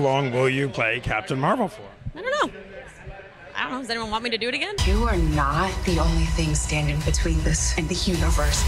How long will you play Captain Marvel for? I don't know. I don't know. Does anyone want me to do it again? You are not the only thing standing between this and the universe.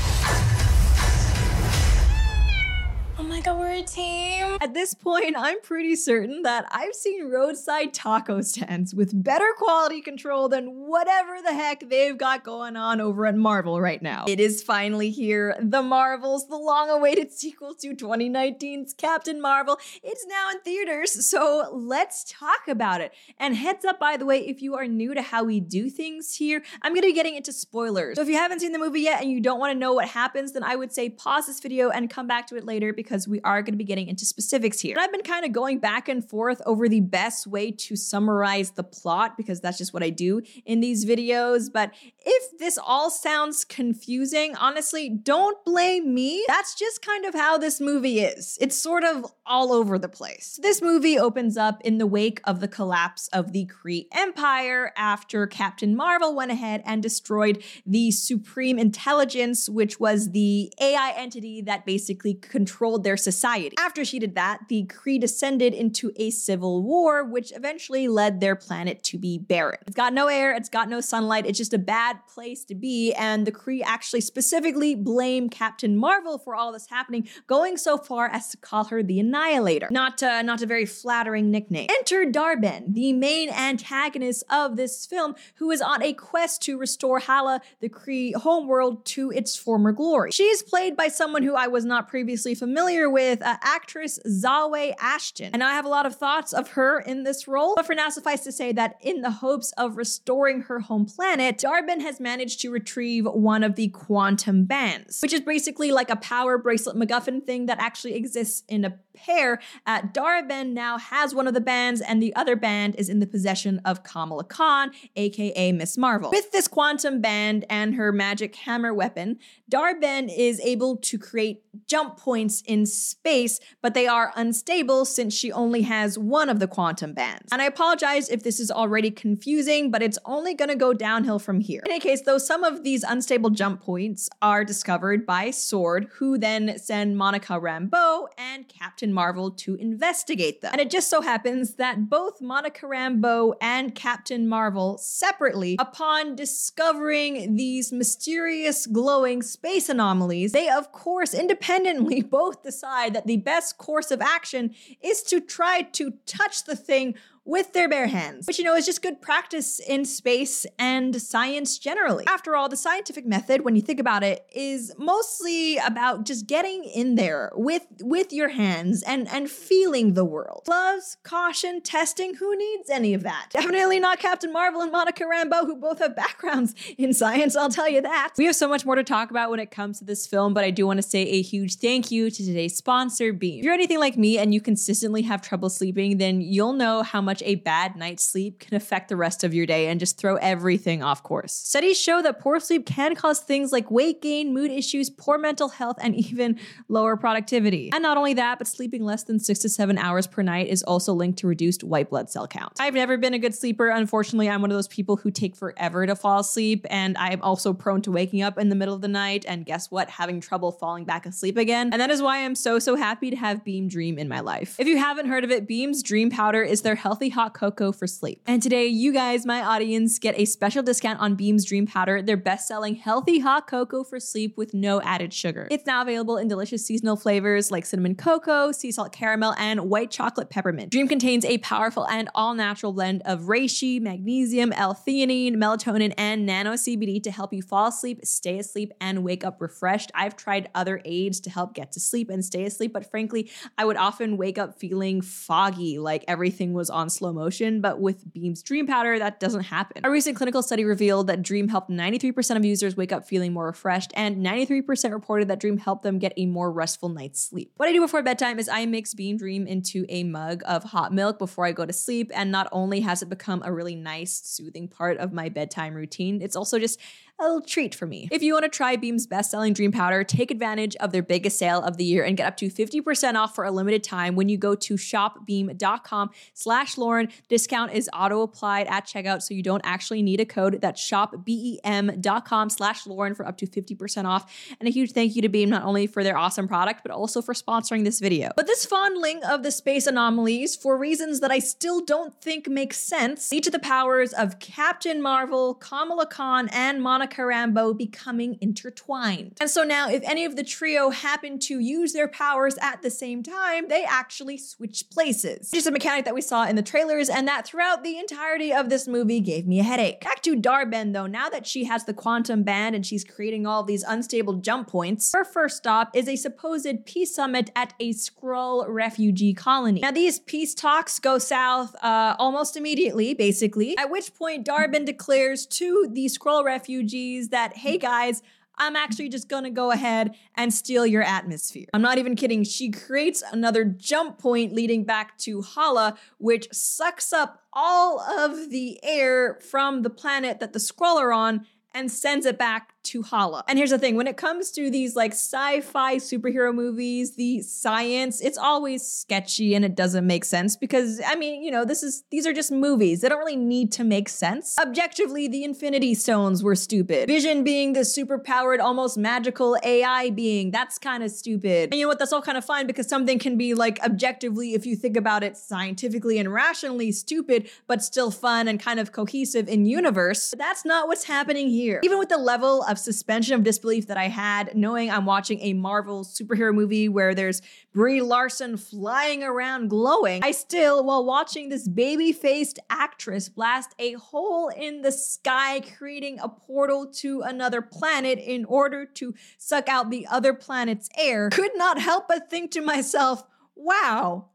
My god, we're a team. At this point, I'm pretty certain that I've seen roadside taco stands with better quality control than whatever the heck they've got going on over at Marvel right now. It is finally here. The Marvels, the long awaited sequel to 2019's Captain Marvel. It's now in theaters, so let's talk about it. And heads up, by the way, if you are new to how we do things here, I'm gonna be getting into spoilers. So if you haven't seen the movie yet and you don't wanna know what happens, then I would say pause this video and come back to it later because we are gonna be getting into specifics here. And I've been kind of going back and forth over the best way to summarize the plot because that's just what I do in these videos. But if this all sounds confusing, honestly, don't blame me. That's just kind of how this movie is. It's sort of all over the place. This movie opens up in the wake of the collapse of the Kree Empire after Captain Marvel went ahead and destroyed the Supreme Intelligence, which was the AI entity that basically controlled their society. After she did that, the Kree descended into a civil war, which eventually led their planet to be barren. It's got no air, it's got no sunlight, it's just a bad place to be, and the Kree actually specifically blame Captain Marvel for all this happening, going so far as to call her the Annihilator. Not, uh, not a very flattering nickname. Enter Dar-Benn, the main antagonist of this film, who is on a quest to restore Hala, the Kree homeworld, to its former glory. She is played by someone who I was not previously familiar with, uh, actress Zawe Ashton. And I have a lot of thoughts of her in this role, but for now, suffice to say that in the hopes of restoring her home planet, Dar-Benn has managed to retrieve one of the quantum bands, which is basically like a power bracelet MacGuffin thing that actually exists in a pair. Uh, Dar-Benn now has one of the bands, and the other band is in the possession of Kamala Khan, aka Ms. Marvel. With this quantum band and her magic hammer weapon, Dar-Benn is able to create jump points in space, but they are unstable since she only has one of the quantum bands. And I apologize if this is already confusing, but it's only gonna go downhill from here. In any case, though, some of these unstable jump points are discovered by SWORD, who then send Monica Rambeau and Captain Marvel to investigate them. And it just so happens that both Monica Rambeau and Captain Marvel separately, upon discovering these mysterious glowing space anomalies, they of course independently both decide that the best course of action is to try to touch the thing with their bare hands, which you know is just good practice in space and science generally. After all, the scientific method, when you think about it, is mostly about just getting in there with with your hands and and feeling the world. Gloves, caution, testing, who needs any of that? Definitely not Captain Marvel and Monica Rambeau, who both have backgrounds in science, I'll tell you that. We have so much more to talk about when it comes to this film, but I do want to say a huge thank you to today's sponsor, Beam. If you're anything like me and you consistently have trouble sleeping, then you'll know how much a bad night's sleep can affect the rest of your day and just throw everything off course. Studies show that poor sleep can cause things like weight gain, mood issues, poor mental health, and even lower productivity. And not only that, but sleeping less than six to seven hours per night is also linked to reduced white blood cell count. I've never been a good sleeper. Unfortunately, I'm one of those people who take forever to fall asleep, and I'm also prone to waking up in the middle of the night and guess what? Having trouble falling back asleep again. And that is why I'm so, so happy to have Beam Dream in my life. If you haven't heard of it, Beam's Dream Powder is their healthy hot cocoa for sleep. And today, you guys, my audience, get a special discount on Beam's Dream Powder, their best selling healthy hot cocoa for sleep with no added sugar. It's now available in delicious seasonal flavors like cinnamon cocoa, sea salt caramel, and white chocolate peppermint. Dream contains a powerful and all natural blend of reishi, magnesium, L-theanine, melatonin, and nano CBD to help you fall asleep, stay asleep, and wake up refreshed. I've tried other aids to help get to sleep and stay asleep, but frankly, I would often wake up feeling foggy, like everything was on slow motion. But with Beam's Dream Powder, that doesn't happen. A recent clinical study revealed that Dream helped 93% of users wake up feeling more refreshed, and 93% reported that Dream helped them get a more restful night's sleep. What I do before bedtime is I mix Beam Dream into a mug of hot milk before I go to sleep, and not only has it become a really nice, soothing part of my bedtime routine, it's also just a little treat for me. If you want to try Beam's best-selling dream powder, take advantage of their biggest sale of the year and get up to 50% off for a limited time when you go to shopbeam.com slash Lauren. Discount is auto-applied at checkout, so you don't actually need a code. That's shopbeam.com slash Lauren for up to 50% off. And a huge thank you to Beam not only for their awesome product, but also for sponsoring this video. But this fondling of the space anomalies, for reasons that I still don't think make sense, lead to the powers of Captain Marvel, Kamala Khan, and Monica Rambeau becoming intertwined. And so now, if any of the trio happen to use their powers at the same time, they actually switch places. Just a mechanic that we saw in the trailers, and that throughout the entirety of this movie gave me a headache. Back to Dar-Benn though, now that she has the quantum band and she's creating all these unstable jump points, her first stop is a supposed peace summit at a Skrull refugee colony. Now these peace talks go south uh, almost immediately, basically, at which point Dar-Benn declares to the Skrull refugees that, hey guys, I'm actually just gonna go ahead and steal your atmosphere. I'm not even kidding. She creates another jump point leading back to Hala, which sucks up all of the air from the planet that the Skrull are on and sends it back to Hala. And here's the thing, when it comes to these like sci-fi superhero movies, the science, it's always sketchy and it doesn't make sense because I mean, you know, this is these are just movies. They don't really need to make sense. Objectively, the Infinity Stones were stupid. Vision being the super-powered almost magical AI being, that's kind of stupid. And you know what? That's all kind of fine because something can be like objectively if you think about it scientifically and rationally stupid but still fun and kind of cohesive in universe. But that's not what's happening here. Even with the level of suspension of disbelief that I had knowing I'm watching a Marvel superhero movie where there's Brie Larson flying around glowing, I still, while watching this baby faced actress blast a hole in the sky, creating a portal to another planet in order to suck out the other planet's air, could not help but think to myself, wow,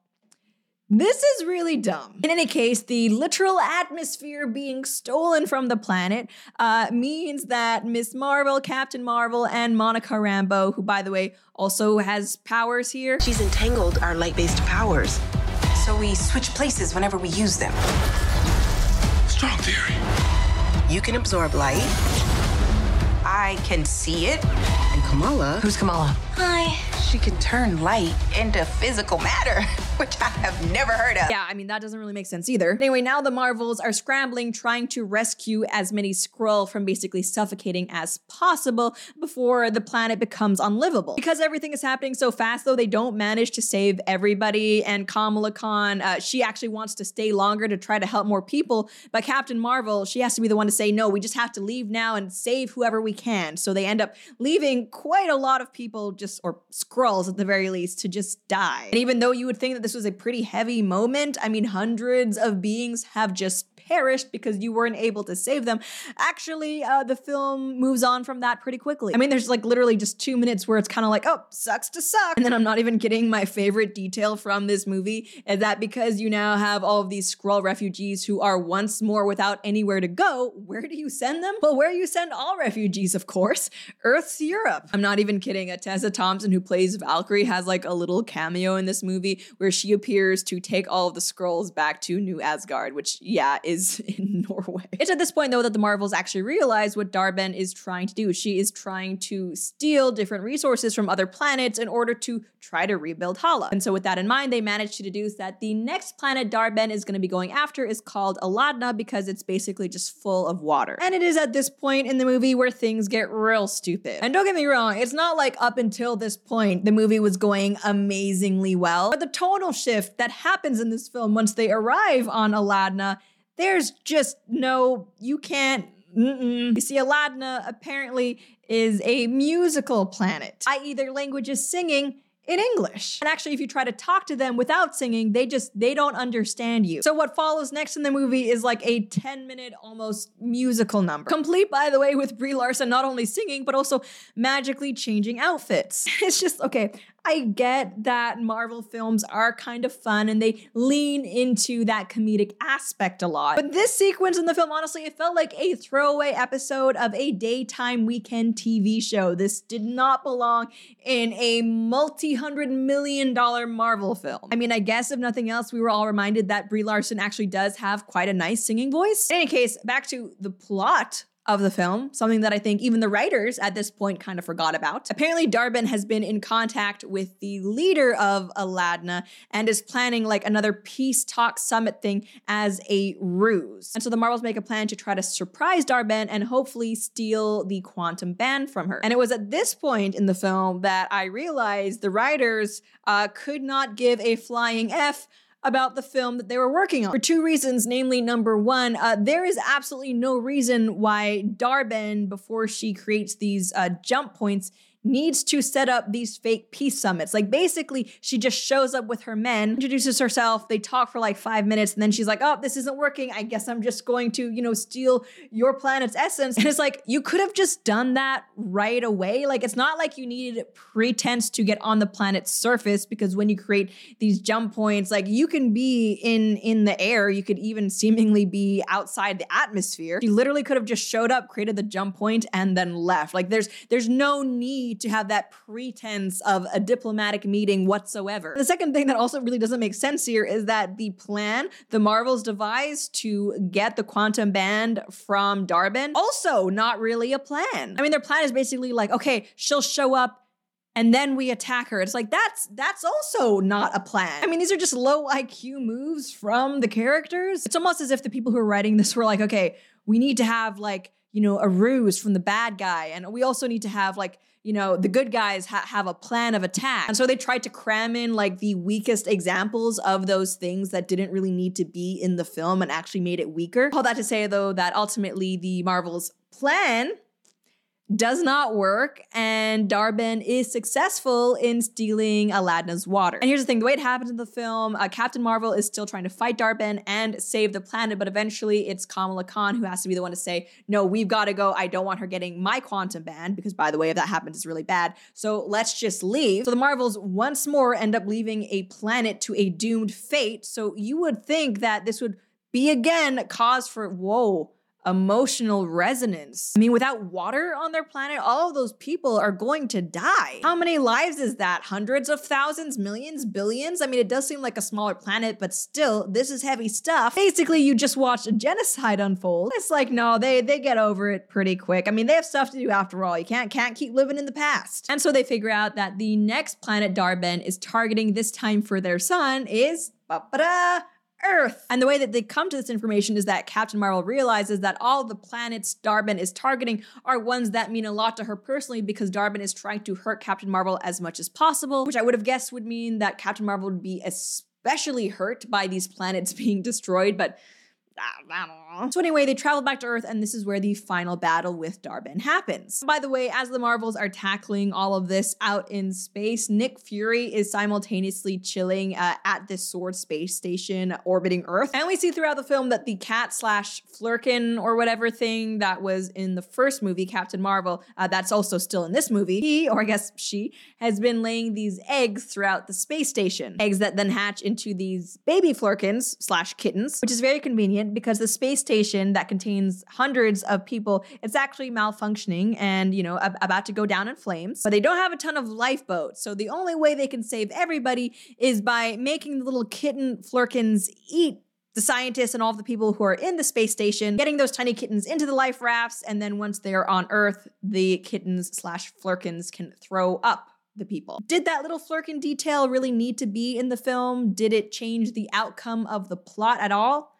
this is really dumb. In any case, the literal atmosphere being stolen from the planet uh, means that Ms. Marvel, Captain Marvel, and Monica Rambeau, who, by the way, also has powers here. She's entangled our light based powers. So we switch places whenever we use them. Strong theory. You can absorb light. I can see it. And Kamala. Who's Kamala? Hi. She can turn light into physical matter, which I have never heard of. Yeah, I mean, that doesn't really make sense either. Anyway, now the Marvels are scrambling, trying to rescue as many Skrull from basically suffocating as possible before the planet becomes unlivable. Because everything is happening so fast, though, they don't manage to save everybody. And Kamala Khan, uh, she actually wants to stay longer to try to help more people. But Captain Marvel, she has to be the one to say, no, we just have to leave now and save whoever we can. So they end up leaving quite a lot of people just, or Skrull at the very least to just die. And even though you would think that this was a pretty heavy moment, I mean, hundreds of beings have just perished because you weren't able to save them. Actually, uh, the film moves on from that pretty quickly. I mean, there's like literally just two minutes where it's kind of like, oh, sucks to suck. And then I'm not even kidding. My favorite detail from this movie is that because you now have all of these Skrull refugees who are once more without anywhere to go, where do you send them? Well, where you send all refugees, of course, Earth's Europe. I'm not even kidding. Tessa Thompson who plays Valkyrie has like a little cameo in this movie where she appears to take all of the Skrulls back to New Asgard, which, yeah, is in Norway. It's at this point, though, that the Marvels actually realize what Dar-Benn is trying to do. She is trying to steal different resources from other planets in order to try to rebuild Hala. And so, with that in mind, they managed to deduce that the next planet Dar-Benn is going to be going after is called Aladna because it's basically just full of water. And it is at this point in the movie where things get real stupid. And don't get me wrong, it's not like up until this point the movie was going amazingly well, but the tonal shift that happens in this film once they arrive on Aladna there's just no, you can't. Mm-mm. You see, Aladna apparently is a musical planet, i.e., their language is singing in English. And actually, if you try to talk to them without singing, they just they don't understand you. So what follows next in the movie is like a 10 minute almost musical number. Complete, by the way, with Brie Larson not only singing, but also magically changing outfits. It's just okay. I get that Marvel films are kind of fun and they lean into that comedic aspect a lot. But this sequence in the film, honestly, it felt like a throwaway episode of a daytime weekend TV show. This did not belong in a multi hundred million dollar Marvel film. I mean, I guess if nothing else, we were all reminded that Brie Larson actually does have quite a nice singing voice. In any case, back to the plot of the film, something that I think even the writers at this point kind of forgot about. Apparently, Dar-Benn has been in contact with the leader of Aladna and is planning like another peace talk summit thing as a ruse. And so the Marvels make a plan to try to surprise Dar-Benn and hopefully steal the quantum band from her. And it was at this point in the film that I realized the writers uh, could not give a flying F about the film that they were working on for two reasons. Namely, number one, uh, there is absolutely no reason why Dar-Benn, before she creates these uh, jump points, needs to set up these fake peace summits. Like basically, she just shows up with her men, introduces herself, they talk for like five minutes, and then she's like, oh, this isn't working. I guess I'm just going to, you know, steal your planet's essence. And it's like, you could have just done that right away. Like, it's not like you needed pretense to get on the planet's surface because when you create these jump points, like you can be in in the air, you could even seemingly be outside the atmosphere. You literally could have just showed up, created the jump point, and then left. Like there's there's no need to have that pretense of a diplomatic meeting whatsoever. The second thing that also really doesn't make sense here is that the plan the Marvels devised to get the quantum band from Dar-Benn also not really a plan. I mean, their plan is basically like, okay, she'll show up and then we attack her. It's like that's that's also not a plan. I mean, these are just low IQ moves from the characters. It's almost as if the people who are writing this were like, okay, we need to have like, you know, a ruse from the bad guy and we also need to have like you know, the good guys ha- have a plan of attack. And so they tried to cram in like the weakest examples of those things that didn't really need to be in the film and actually made it weaker. All that to say, though, that ultimately the Marvel's plan does not work, and Dar-Benn is successful in stealing Aladna's water. And here's the thing the way it happens in the film, uh, Captain Marvel is still trying to fight Dar-Benn and save the planet, but eventually it's Kamala Khan who has to be the one to say, No, we've got to go. I don't want her getting my quantum band, because by the way, if that happens, it's really bad. So let's just leave. So the Marvels once more end up leaving a planet to a doomed fate. So you would think that this would be again cause for, whoa emotional resonance. I mean, without water on their planet, all of those people are going to die. How many lives is that? Hundreds of thousands, millions, billions? I mean, it does seem like a smaller planet, but still, this is heavy stuff. Basically, you just watched a genocide unfold. It's like, no, they they get over it pretty quick. I mean, they have stuff to do after all. You can't can't keep living in the past. And so they figure out that the next planet Dar-Benn is targeting this time for their sun is ba-ba-da, Earth. And the way that they come to this information is that Captain Marvel realizes that all the planets Dar-Benn is targeting are ones that mean a lot to her personally because Dar-Benn is trying to hurt Captain Marvel as much as possible, which I would have guessed would mean that Captain Marvel would be especially hurt by these planets being destroyed, but so anyway, they travel back to Earth, and this is where the final battle with Dar-Benn happens. By the way, as the Marvels are tackling all of this out in space, Nick Fury is simultaneously chilling uh, at this sword space station orbiting Earth. And we see throughout the film that the cat slash Flerken or whatever thing that was in the first movie, Captain Marvel, uh, that's also still in this movie. He, or I guess she, has been laying these eggs throughout the space station. Eggs that then hatch into these baby Flerkens slash kittens, which is very convenient because the space station that contains hundreds of people, it's actually malfunctioning and, you know, ab- about to go down in flames. But they don't have a ton of lifeboats. So the only way they can save everybody is by making the little kitten Flerkens eat the scientists and all the people who are in the space station, getting those tiny kittens into the life rafts, and then once they're on Earth, the kittens slash Flerkens can throw up the people. Did that little Flerken detail really need to be in the film? Did it change the outcome of the plot at all?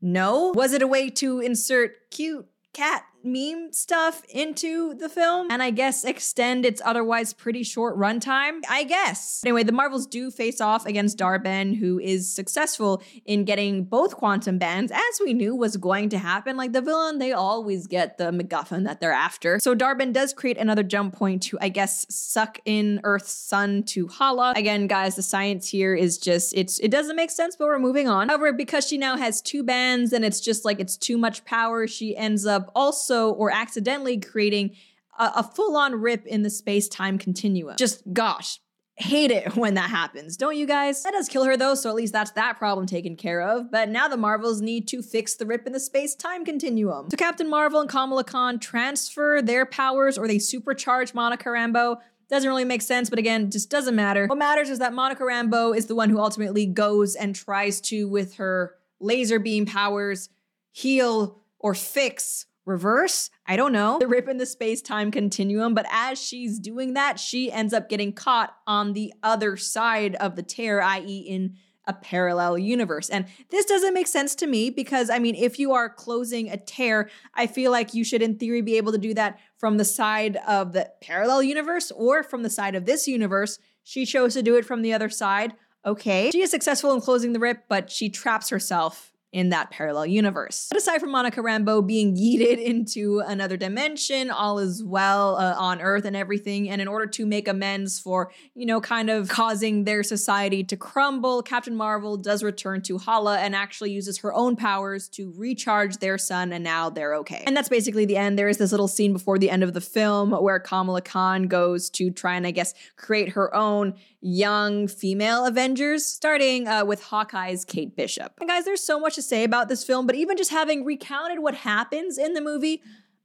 No. Was it a way to insert cute cat meme stuff into the film and I guess extend its otherwise pretty short runtime. I guess. Anyway, the Marvels do face off against Dar-Benn, who is successful in getting both quantum bands, as we knew was going to happen. Like the villain, they always get the MacGuffin that they're after. So Dar-Benn does create another jump point to, I guess, suck in Earth's sun to Hala. Again, guys, the science here is just it's it doesn't make sense, but we're moving on. However, because she now has two bands and it's just like it's too much power, she ends up also also or accidentally creating a, a full on rip in the space time continuum. Just gosh, hate it when that happens, don't you guys? That does kill her though, so at least that's that problem taken care of. But now the Marvels need to fix the rip in the space time continuum. So Captain Marvel and Kamala Khan transfer their powers or they supercharge Monica Rambeau. Doesn't really make sense, but again, just doesn't matter. What matters is that Monica Rambeau is the one who ultimately goes and tries to, with her laser beam powers, heal or fix reverse. I don't know. The rip in the space time continuum, but as she's doing that, she ends up getting caught on the other side of the tear, i.e., in a parallel universe. And this doesn't make sense to me because, I mean, if you are closing a tear, I feel like you should, in theory, be able to do that from the side of the parallel universe or from the side of this universe. She chose to do it from the other side. Okay. She is successful in closing the rip, but she traps herself in that parallel universe. But aside from Monica Rambeau being yeeted into another dimension, all is well uh, on Earth and everything. And in order to make amends for, you know, kind of causing their society to crumble, Captain Marvel does return to Hala and actually uses her own powers to recharge their sun, and now they're okay. And that's basically the end. There is this little scene before the end of the film where Kamala Khan goes to try and, I guess, create her own young female Avengers, starting uh, with Hawkeye's Kate Bishop. And guys, there's so much to say about this film, but even just having recounted what happens in the movie,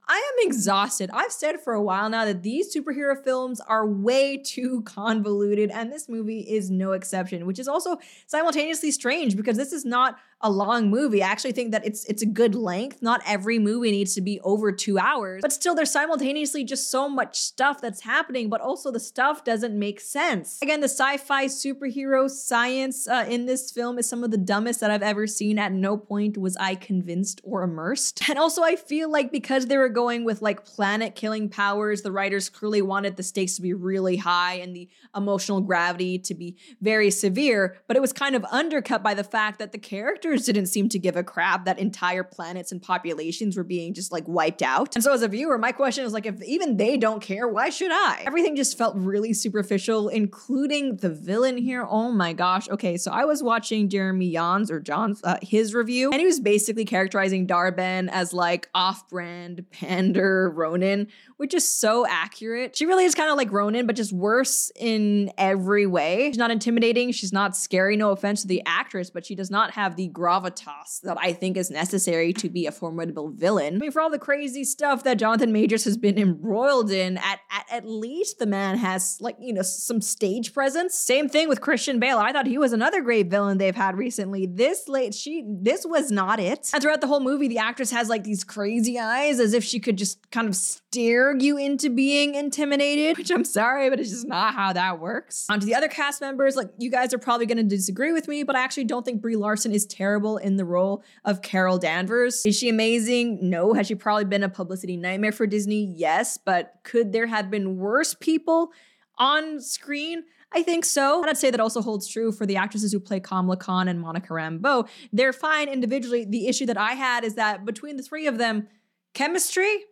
I am exhausted. I've said for a while now that these superhero films are way too convoluted, and this movie is no exception, which is also simultaneously strange because this is not a long movie. I actually think that it's it's a good length. Not every movie needs to be over 2 hours, but still there's simultaneously just so much stuff that's happening, but also the stuff doesn't make sense. Again, the sci-fi superhero science uh, in this film is some of the dumbest that I've ever seen. At no point was I convinced or immersed. And also I feel like because they were going with like planet killing powers, the writers clearly wanted the stakes to be really high and the emotional gravity to be very severe, but it was kind of undercut by the fact that the characters didn't seem to give a crap that entire planets and populations were being just like wiped out. And so as a viewer, my question is like, if even they don't care, why should I? Everything just felt really superficial, including the villain here. Oh my gosh. Okay, so I was watching Jeremy Jahns or John's uh, his review, and he was basically characterizing Dar-Benn as like off-brand pander Ronan, which is so accurate. She really is kind of like Ronan, but just worse in every way. She's not intimidating. She's not scary. No offense to the actress, but she does not have the gravitas that I think is necessary to be a formidable villain. I mean, for all the crazy stuff that Jonathan Majors has been embroiled in, at, at, at least the man has, like, you know, some stage presence. Same thing with Christian Bale. I thought he was another great villain they've had recently. This late, she, this was not it. And throughout the whole movie, the actress has like these crazy eyes as if she could just kind of stare you into being intimidated, which I'm sorry, but it's just not how that works. On to the other cast members, like, you guys are probably going to disagree with me, but I actually don't think Brie Larson is terrible terrible in the role of Carol Danvers. Is she amazing? No. Has she probably been a publicity nightmare for Disney? Yes. But could there have been worse people on screen? I think so. And I'd say that also holds true for the actresses who play Kamala Khan and Monica Rambeau. They're fine individually. The issue that I had is that between the three of them, chemistry?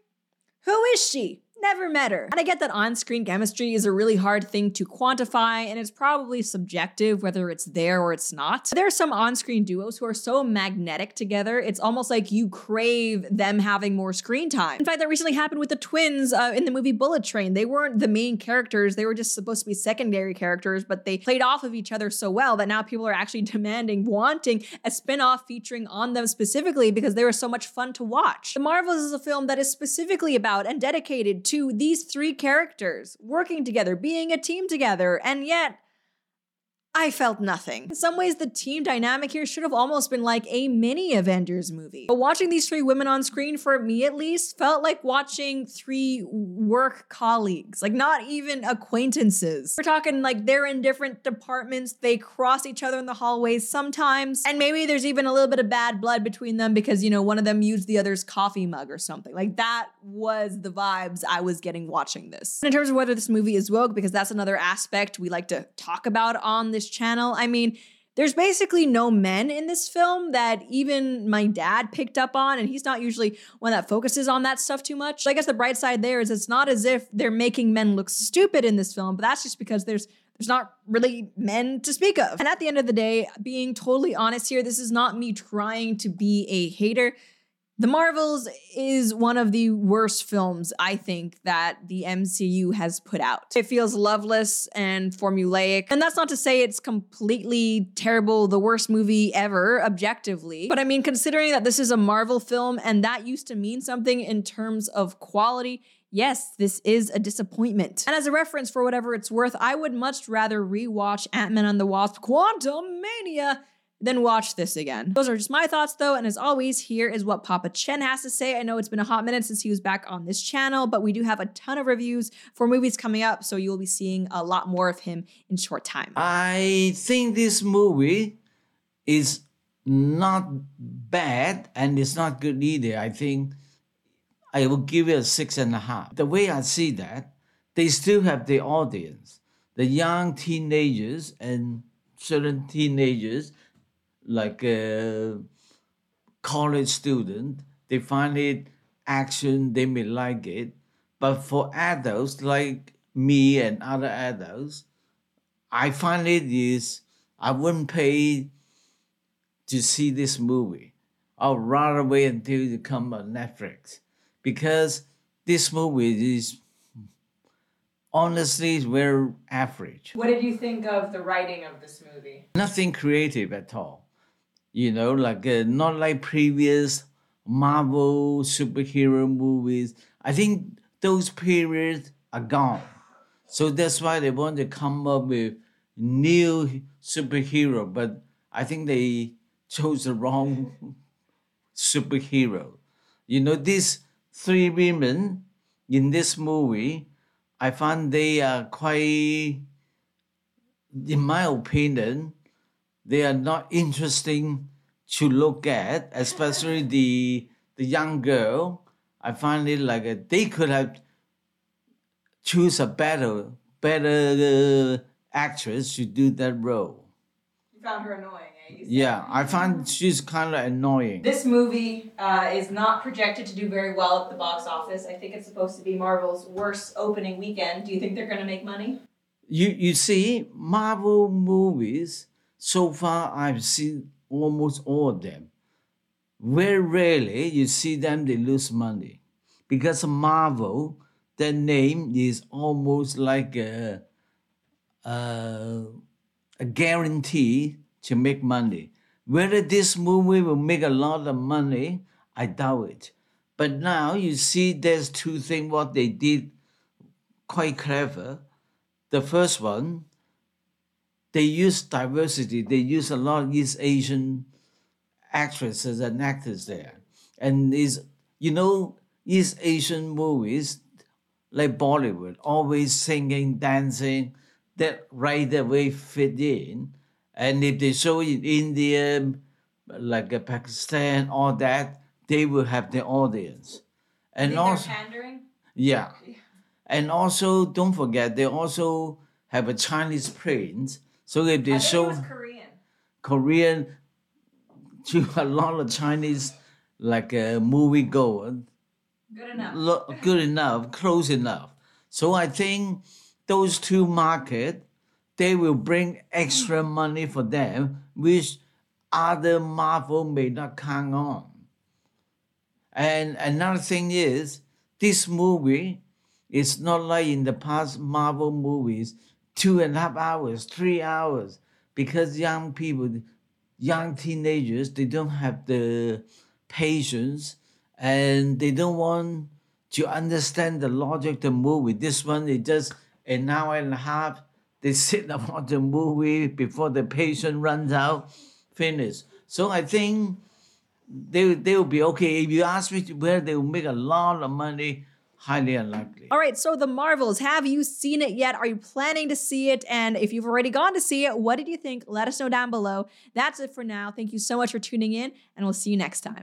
Who is she? Never met her. And I get that on screen chemistry is a really hard thing to quantify, and it's probably subjective whether it's there or it's not. There are some on screen duos who are so magnetic together, it's almost like you crave them having more screen time. In fact, that recently happened with the twins uh, in the movie Bullet Train. They weren't the main characters, they were just supposed to be secondary characters, but they played off of each other so well that now people are actually demanding, wanting a spin off featuring on them specifically because they were so much fun to watch. The Marvels is a film that is specifically about and dedicated to to these three characters working together, being a team together, and yet I felt nothing. In some ways, the team dynamic here should have almost been like a mini Avengers movie. But watching these three women on screen, for me at least, felt like watching three work colleagues, like not even acquaintances. We're talking like they're in different departments, they cross each other in the hallways sometimes, and maybe there's even a little bit of bad blood between them because, you know, one of them used the other's coffee mug or something. Like that was the vibes I was getting watching this. in terms of whether this movie is woke, because that's another aspect we like to talk about on this this channel. I mean, there's basically no men in this film that even my dad picked up on, and he's not usually one that focuses on that stuff too much. I guess the bright side there is it's not as if they're making men look stupid in this film, but that's just because there's there's not really men to speak of. And at the end of the day, being totally honest here, this is not me trying to be a hater. The Marvels is one of the worst films I think that the MCU has put out. It feels loveless and formulaic. And that's not to say it's completely terrible, the worst movie ever, objectively. But I mean, considering that this is a Marvel film and that used to mean something in terms of quality, yes, this is a disappointment. And as a reference for whatever it's worth, I would much rather rewatch Ant Man and the Wasp Quantumania then watch this again. Those are just my thoughts though, and as always, here is what Papa Chen has to say. I know it's been a hot minute since he was back on this channel, but we do have a ton of reviews for movies coming up, so you'll be seeing a lot more of him in short time. I think this movie is not bad and it's not good either. I think I will give it a six and a half. The way I see that, they still have the audience, the young teenagers and certain teenagers, like a college student, they find it action, they may like it. But for adults like me and other adults, I find it is I wouldn't pay to see this movie. I'll rather wait until it come on Netflix because this movie is honestly very average. What did you think of the writing of this movie? Nothing creative at all. You know, like uh, not like previous Marvel superhero movies. I think those periods are gone. So that's why they want to come up with new superhero, but I think they chose the wrong superhero. You know, these three women in this movie, I find they are quite, in my opinion, they are not interesting to look at, especially the the young girl. I find it like a, they could have choose a better better uh, actress to do that role. You found her annoying, eh? Yeah, I find she's kind of annoying. This movie uh, is not projected to do very well at the box office. I think it's supposed to be Marvel's worst opening weekend. Do you think they're going to make money? You you see, Marvel movies so far I've seen almost all of them. Very rarely you see them they lose money, because Marvel, their name is almost like a a, a guarantee to make money. Whether this movie will make a lot of money, I doubt it. But now you see, there's two things what they did quite clever. The first one, they use diversity. They use a lot of East Asian actresses and actors there. And is you know, East Asian movies like Bollywood, always singing, dancing, that right away fit in. And if they show in India, like Pakistan, all that, they will have the audience. And also, they're yeah. And also, don't forget, they also have a Chinese prince. So if they think show Korean. Korean to a lot of Chinese, like a movie goer, Good enough. lo- good enough, close enough. So I think those two market, they will bring extra hmm. money for them, which other Marvel may not count on. And another thing is, this movie is not like in the past Marvel movies, two and a half hours, three hours, because young people, young teenagers, they don't have the patience and they don't want to understand the logic of the movie. This one is just an hour and a half. They sit and watch the movie before the patient runs out, finish. So I think they they will be okay. If you ask me where they will make a lot of money, highly unlikely. All right, so The Marvels, have you seen it yet? Are you planning to see it? And if you've already gone to see it, what did you think? Let us know down below. That's it for now. Thank you so much for tuning in, and we'll see you next time.